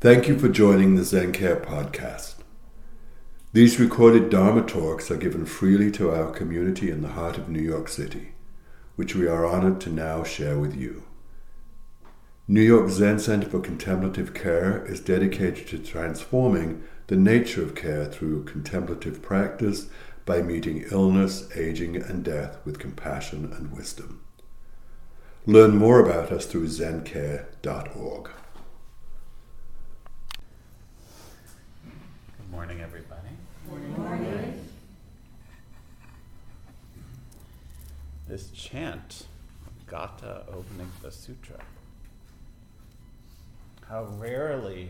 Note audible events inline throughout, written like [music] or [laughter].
Thank you for joining the Zen Care podcast. These recorded Dharma talks are given freely to our community in the heart of New York City, which we are honored to now share with you. New York Zen Center for Contemplative Care is dedicated to transforming the nature of care through contemplative practice by meeting illness, aging, and death with compassion and wisdom. Learn more about us through zencare.org. morning, everybody. Good morning. This chant, Gatha opening the Sutra, how rarely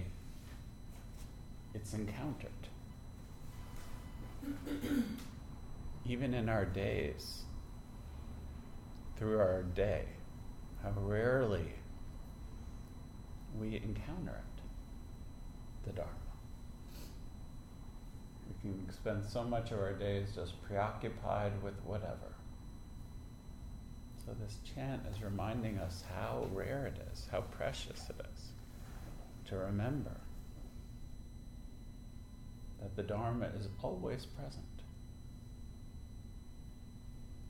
it's encountered. Even in our days, through our day, how rarely we encounter it, the Dharma. We can spend so much of our days just preoccupied with whatever. So, this chant is reminding us how rare it is, how precious it is to remember that the Dharma is always present.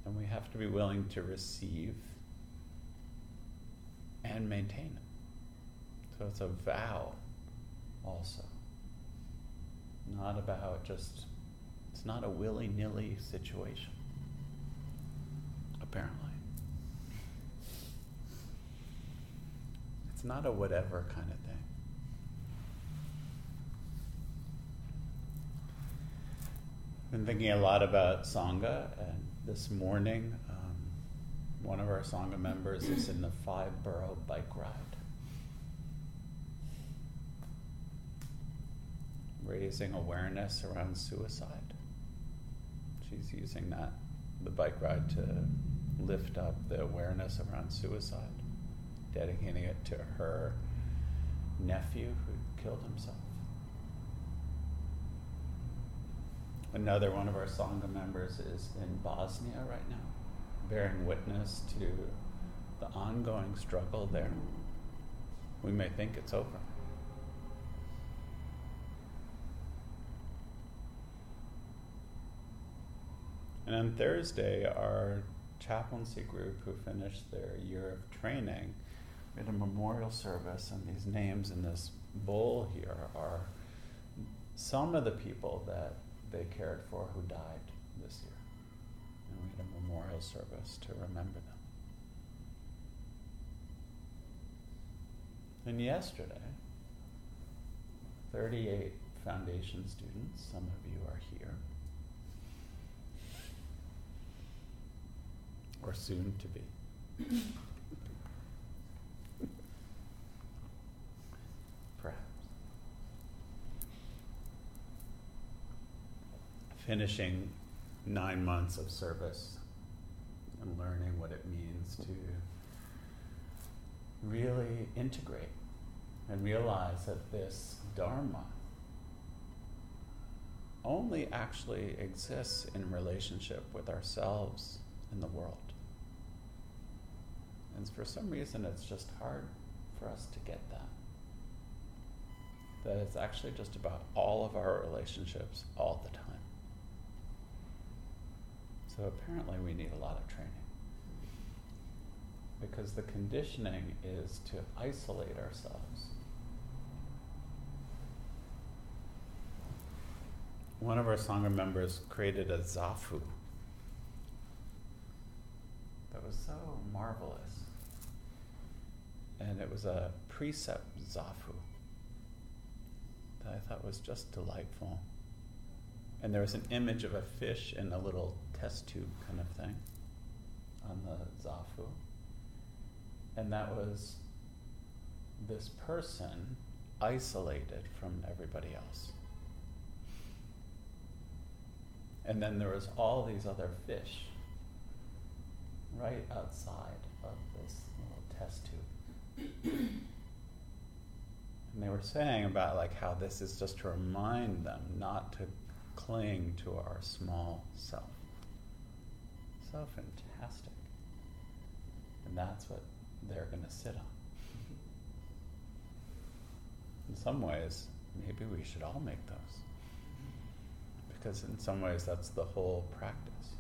And we have to be willing to receive and maintain it. So, it's a vow also not about just, it's not a willy nilly situation, apparently. It's not a whatever kind of thing. Been thinking a lot about Sangha, and this morning, um, one of our Sangha members is in the five borough bike ride. Raising awareness around suicide. She's using that, the bike ride, to lift up the awareness around suicide, dedicating it to her nephew who killed himself. Another one of our Sangha members is in Bosnia right now, bearing witness to the ongoing struggle there. We may think it's over. And on Thursday, our chaplaincy group who finished their year of training we had a memorial service, and these names in this bowl here are some of the people that they cared for who died this year. And we had a memorial service to remember them. And yesterday, 38 foundation students, some of you are here, or soon to be. Perhaps. Finishing nine months of service and learning what it means to really integrate and realize that this Dharma only actually exists in relationship with ourselves in the world. And for some reason, it's just hard for us to get that. That it's actually just about all of our relationships all the time. So apparently, we need a lot of training. Because the conditioning is to isolate ourselves. One of our Sangha members created a zafu that was so marvelous and it was a precept zafu that I thought was just delightful. And there was an image of a fish in a little test tube kind of thing on the zafu. And that was this person isolated from everybody else. And then there was all these other fish right outside of this little test tube. And they were saying about like how this is just to remind them not to cling to our small self. So fantastic. And that's what they're going to sit on. In some ways, maybe we should all make those. Because in some ways, that's the whole practice.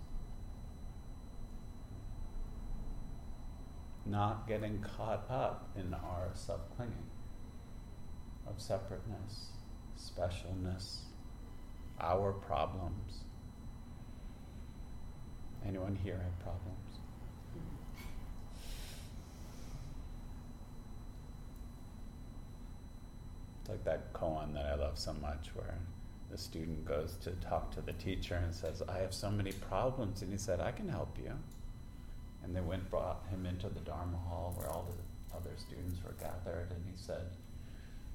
Not getting caught up in our self clinging of separateness, specialness, our problems. Anyone here have problems? Like that koan that I love so much where the student goes to talk to the teacher and says, I have so many problems. And he said, I can help you. And they went, brought him into the Dharma hall where all the other students were gathered. And he said,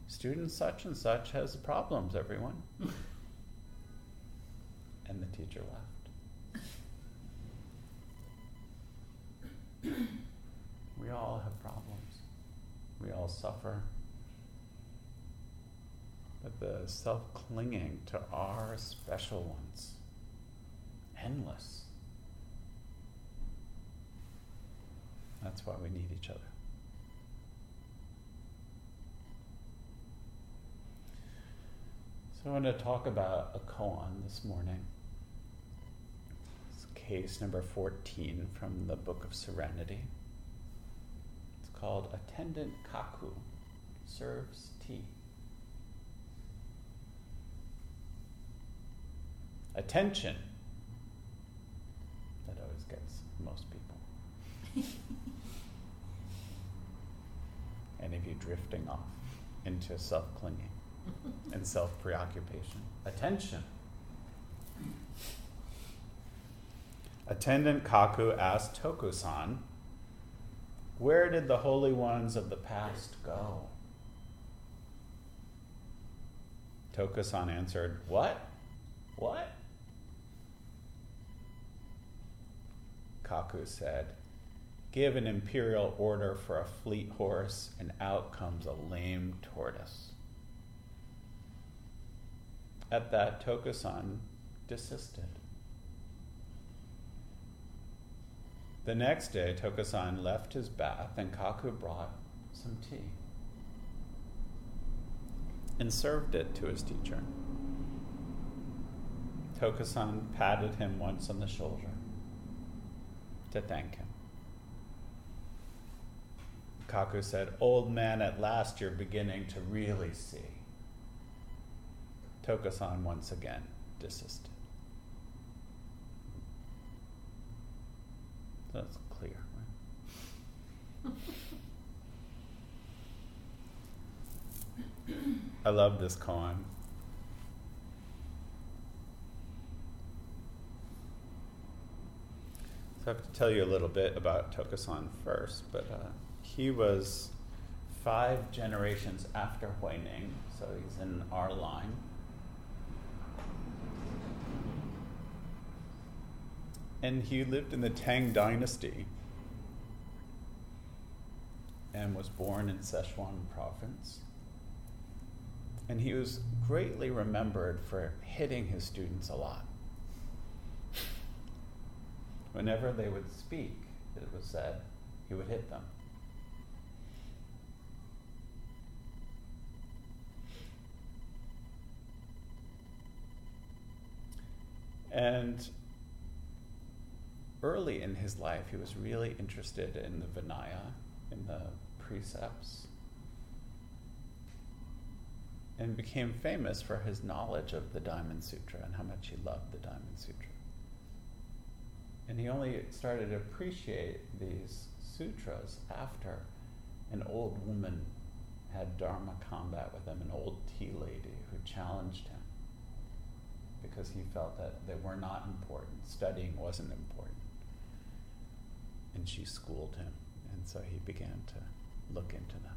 Student such and such has problems, everyone. [laughs] and the teacher laughed. [coughs] we all have problems, we all suffer. But the self clinging to our special ones, endless. That's why we need each other. So I want to talk about a koan this morning. It's case number 14 from the Book of Serenity. It's called Attendant Kaku Serves Tea. Attention. That always gets most people. Any of you drifting off into self clinging [laughs] and self preoccupation. Attention. Attendant Kaku asked Tokusan, Where did the holy ones of the past go? Tokusan answered, What? What? Kaku said, Give an imperial order for a fleet horse, and out comes a lame tortoise. At that, Tokusan desisted. The next day, Tokusan left his bath, and Kaku brought some tea and served it to his teacher. Tokusan patted him once on the shoulder to thank him. Kaku said, Old man, at last you're beginning to really see. Tokusan once again desisted. That's clear, right? I love this koan. So I have to tell you a little bit about Tokusan first, but uh, he was five generations after Huineng, so he's in our line. And he lived in the Tang Dynasty and was born in Sichuan province. And he was greatly remembered for hitting his students a lot. Whenever they would speak, it was said, he would hit them. And early in his life, he was really interested in the Vinaya, in the precepts, and became famous for his knowledge of the Diamond Sutra and how much he loved the Diamond Sutra. And he only started to appreciate these sutras after an old woman had Dharma combat with him, an old tea lady who challenged him because he felt that they were not important. Studying wasn't important. And she schooled him, and so he began to look into them.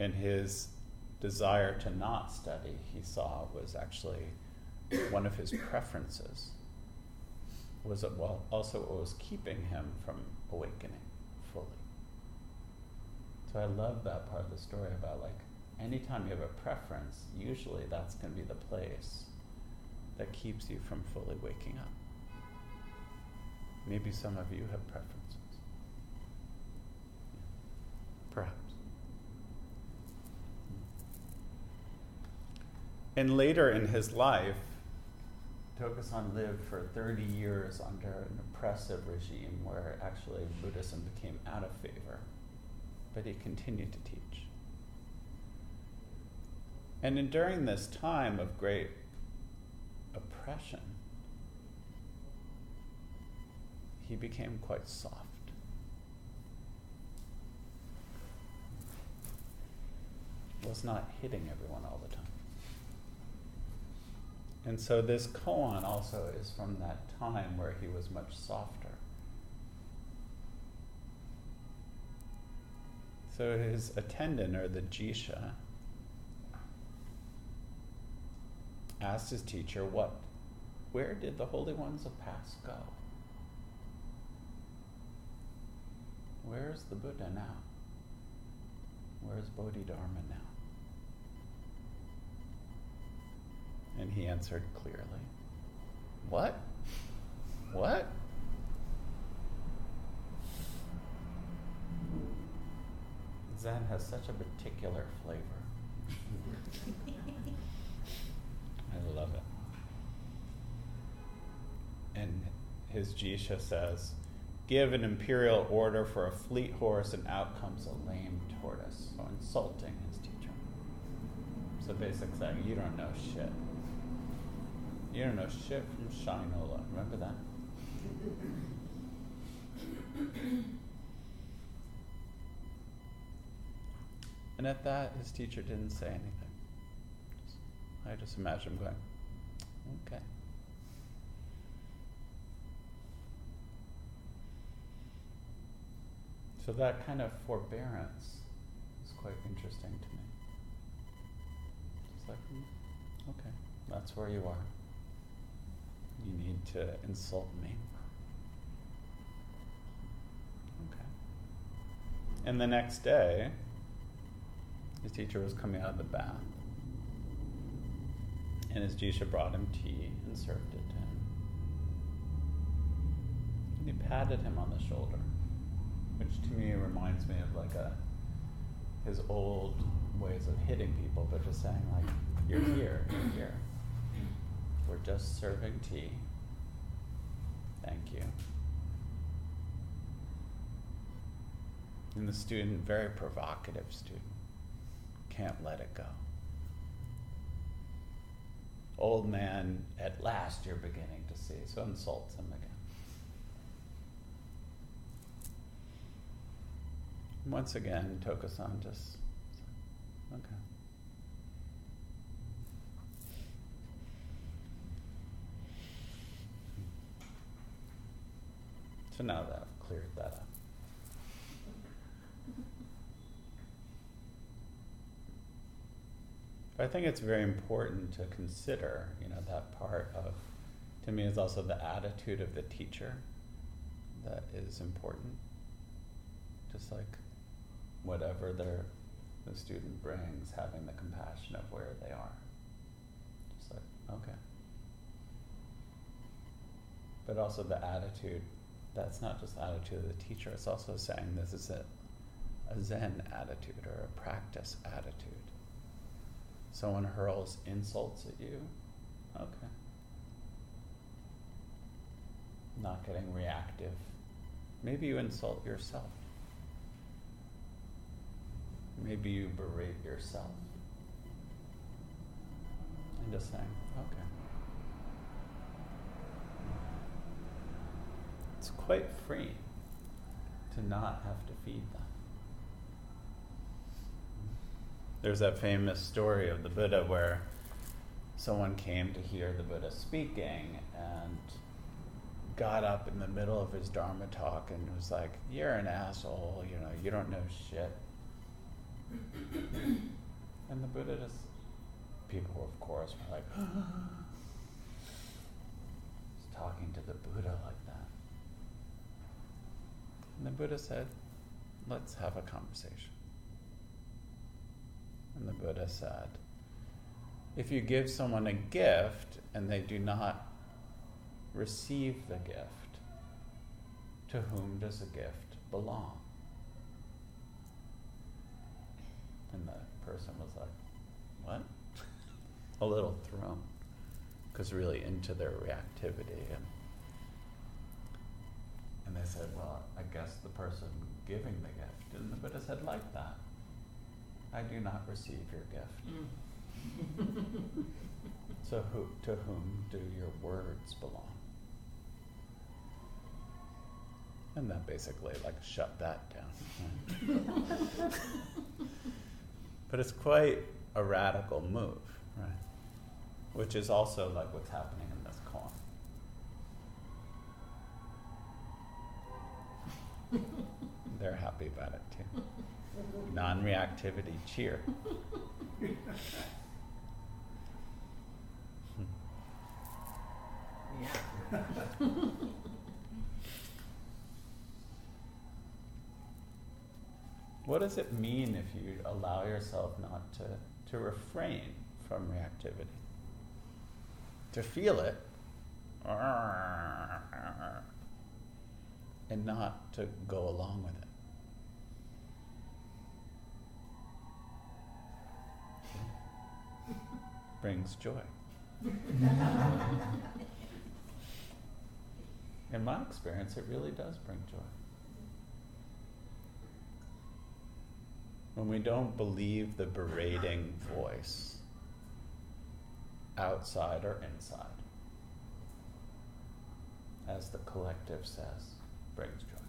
And his desire to not study, he saw, was actually one of his preferences. Was also what was keeping him from awakening. So I love that part of the story about like anytime you have a preference, usually that's going to be the place that keeps you from fully waking up. Maybe some of you have preferences. Perhaps. And later in his life, Tokusan lived for 30 years under an oppressive regime where actually Buddhism became out of favor, but he continued to teach. And in, during this time of great oppression, he became quite soft. Was not hitting everyone all the time. And so this koan also is from that time where he was much softer. So his attendant, or the jisha, asked his teacher, What? Where did the holy ones of past go? Where's the Buddha now? Where's Bodhidharma now? And he answered clearly, What? What? Zen has such a particular flavor. [laughs] I love it. And his Jisha says, Give an imperial order for a fleet horse, and out comes a lame tortoise. So insulting his teacher. So basically saying, You don't know shit. You don't know shit from Shinola. Remember that? [laughs] and at that, his teacher didn't say anything. I just imagine him going, okay. So that kind of forbearance is quite interesting to me. Just like, hmm, okay, that's where you are. You need to insult me. Okay. And the next day, his teacher was coming out of the bath. And his Jisha brought him tea and served it to him. And he patted him on the shoulder, which to me reminds me of like a his old ways of hitting people, but just saying like, "You're [clears throat] here, you're here." We're just serving tea. Thank you. And the student, very provocative student, can't let it go. Old man, at last you're beginning to see, so insults him again. Once again, Tokusan just, okay. So now that I've cleared that up. But I think it's very important to consider, you know, that part of, to me, is also the attitude of the teacher that is important. Just like whatever their, the student brings, having the compassion of where they are. Just like, okay. But also the attitude that's not just the attitude of the teacher, it's also saying this is a, a Zen attitude or a practice attitude. Someone hurls insults at you, okay. Not getting reactive. Maybe you insult yourself. Maybe you berate yourself. And just saying, okay. it's quite free to not have to feed them. There's that famous story of the Buddha where someone came to hear the Buddha speaking and got up in the middle of his Dharma talk and was like, You're an asshole, you know, you don't know shit. and the Buddha just, people of course were like, [gasps] talking to the Buddha like that. and the Buddha said, Let's have a conversation. And the Buddha said, If you give someone a gift and they do not receive the gift, to whom does a gift belong? And the person was like, What? [laughs] a little thrown, because really into their reactivity. And, and they said, Well, I guess the person giving the gift. And the Buddha said, Like that. I do not receive your gift. Mm. so, who, to whom do your words belong? And that basically like shut that down. [laughs] but it's quite a radical move, right? Which is also like what's happening in this koan. [laughs] They're happy about it. Non reactivity, cheer. [laughs] Yeah. What does it mean if you allow yourself not to, to refrain from reactivity? To feel it and not to go along with it. Brings joy. [laughs] In my experience, it really does bring joy. when we don't believe the berating voice outside or inside, as the collective says, brings joy.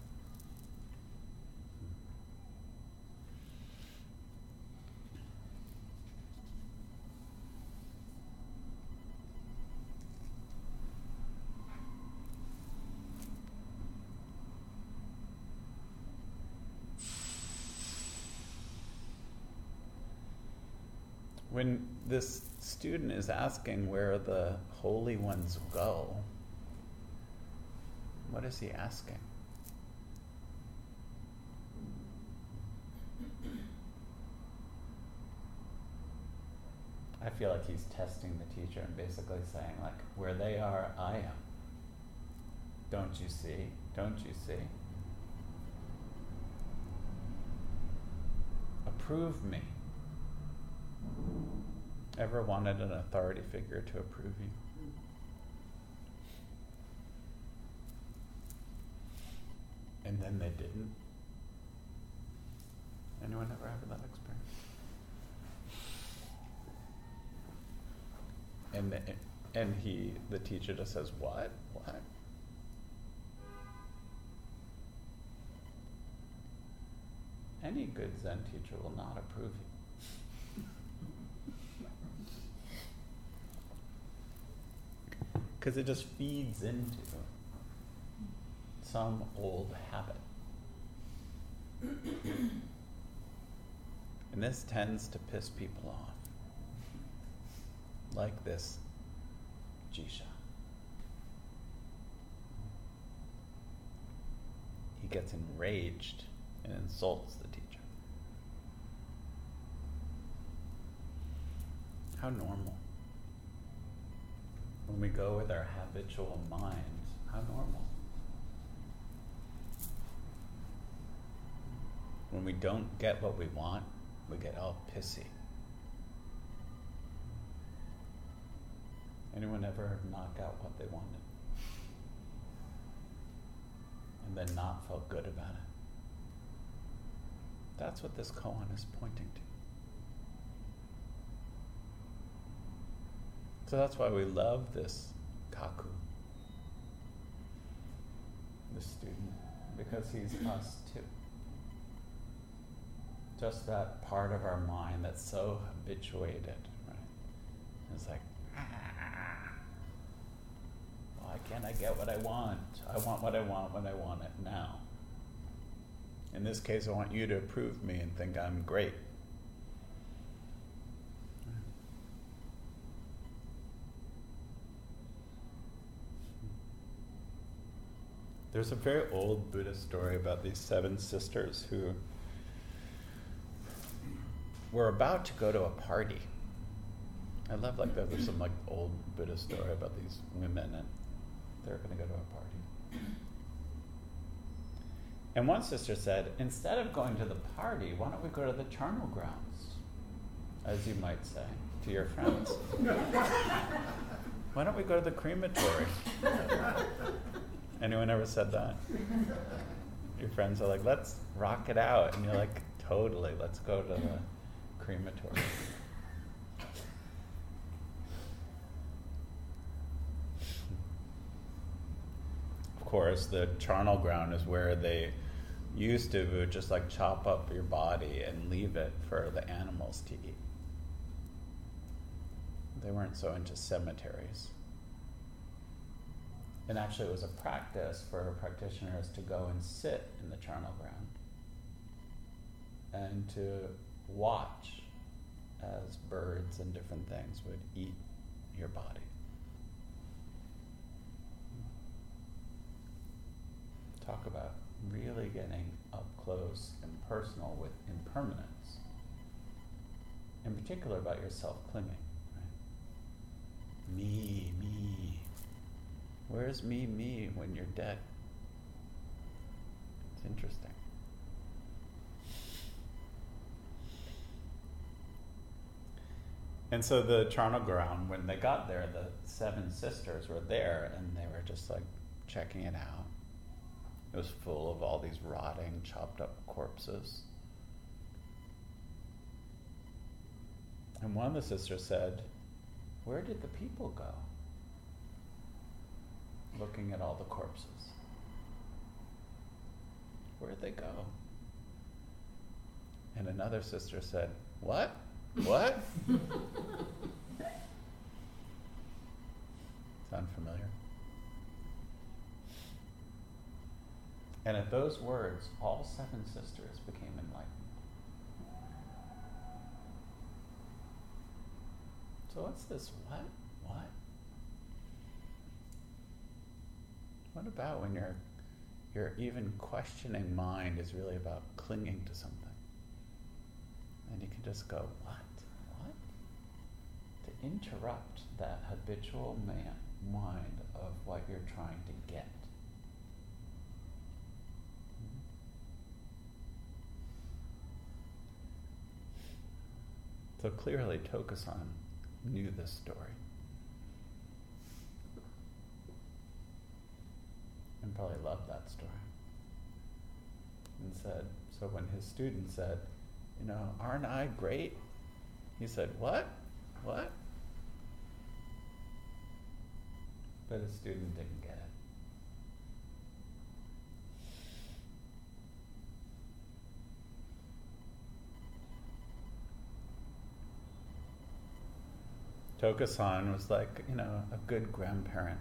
When this student is asking where the holy ones go, what is he asking? I feel like he's testing the teacher and basically saying, like, where they are, I am. Don't you see? Don't you see? Approve me. Ever wanted an authority figure to approve you? And then they didn't? Anyone ever have that experience? And the, and he, the teacher just says, "What? What?" Any good Zen teacher will not approve you. Because it just feeds into some old habit. and this tends to piss people off. Like this Jisha. He gets enraged and insults the teacher. How normal when we go with our habitual minds, how normal. When we don't get what we want, we get all pissy. Anyone ever knock out what they wanted? And then not felt good about it? That's what this koan is pointing to. So that's why we love this kaku, the student, because he's us too. Just that part of our mind that's so habituated, right? It's like, ah, why can't I get what I want? I want what I want when I want it now. In this case, I want you to approve me and think I'm great. There's a very old Buddhist story about these seven sisters who were about to go to a party. I love like that. There's some like old Buddhist story about these women and they're going to go to a party. And one sister said, instead of going to the party, why don't we go to the charnel grounds, as you might say, to your friends? [laughs] why don't we go to the crematory? [laughs] Anyone ever said that? Your friends are like, let's rock it out. And you're like, totally, let's go to the crematory. Of course, the charnel ground is where they used to just like chop up your body and leave it for the animals to eat. They weren't so into cemeteries. And actually, it was a practice for practitioners to go and sit in the charnel ground and to watch as birds and different things would eat your body. Talk about really getting up close and personal with impermanence, in particular about your self clinging. Right? Me, me. Where's me, me when you're dead? It's interesting. And so the charnel ground, when they got there, the seven sisters were there and they were just like checking it out. It was full of all these rotting, chopped up corpses. And one of the sisters said, Where did the people go? Looking at all the corpses. Where'd they go? And another sister said, What? What? [laughs] Sound familiar? And at those words, all seven sisters became enlightened. So what's this what? What? About when your your even questioning mind is really about clinging to something? And you can just go, what? What? To interrupt that habitual man, mind of what you're trying to get. So clearly, Tokusan knew this story. And probably loved that story. And said, so when his student said, you know, aren't I great? He said, what? What? But his student didn't get it. Tokusan was like, you know, a good grandparent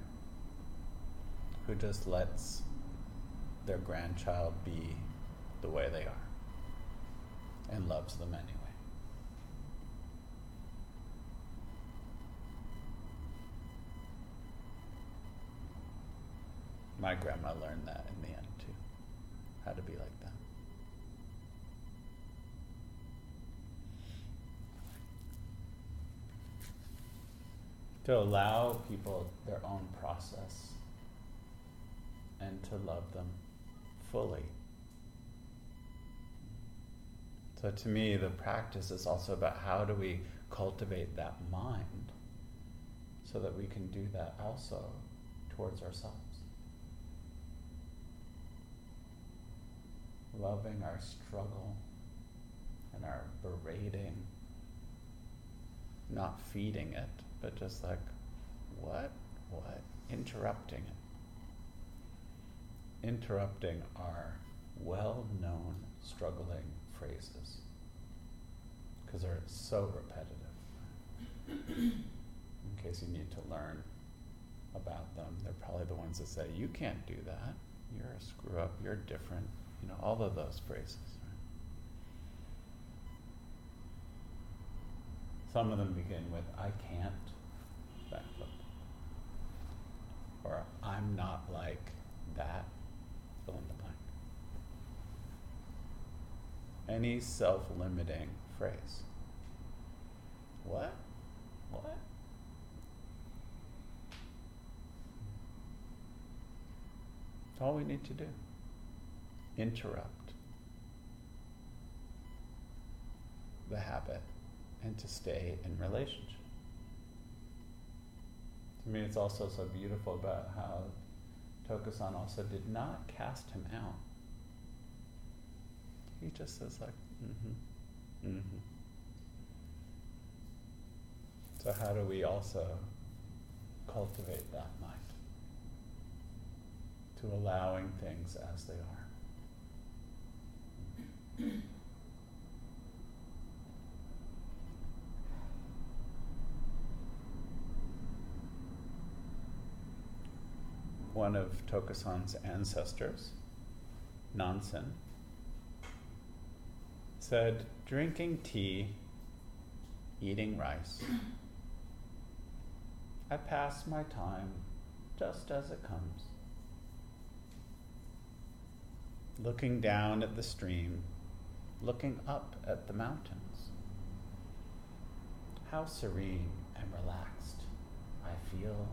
who just lets their grandchild be the way they are and loves them anyway. My grandma learned that in the end too, how to be like that. To allow people their own process and to love them fully. So, to me, the practice is also about how do we cultivate that mind so that we can do that also towards ourselves. Loving our struggle and our berating, not feeding it, but just like, what? What? Interrupting it. Interrupting our well known struggling phrases because they're so repetitive. In case you need to learn about them, they're probably the ones that say, You can't do that. You're a screw up. You're different. You know, all of those phrases. Some of them begin with, I can't, backflip. Or, I'm not like that, fill in the blank. Any self limiting phrase. What? What? That's all we need to do. interrupt the habit and to stay in relationship. To me, it's also so beautiful about how Tokusan also did not cast him out. He just says like, mm-hmm, mm-hmm. So how do we also cultivate that mind? To allowing things as they are. One of Tokusan's ancestors, Nansen, said, drinking tea, eating rice. I pass my time just as it comes. Looking down at the stream, looking up at the mountains. How serene and relaxed I feel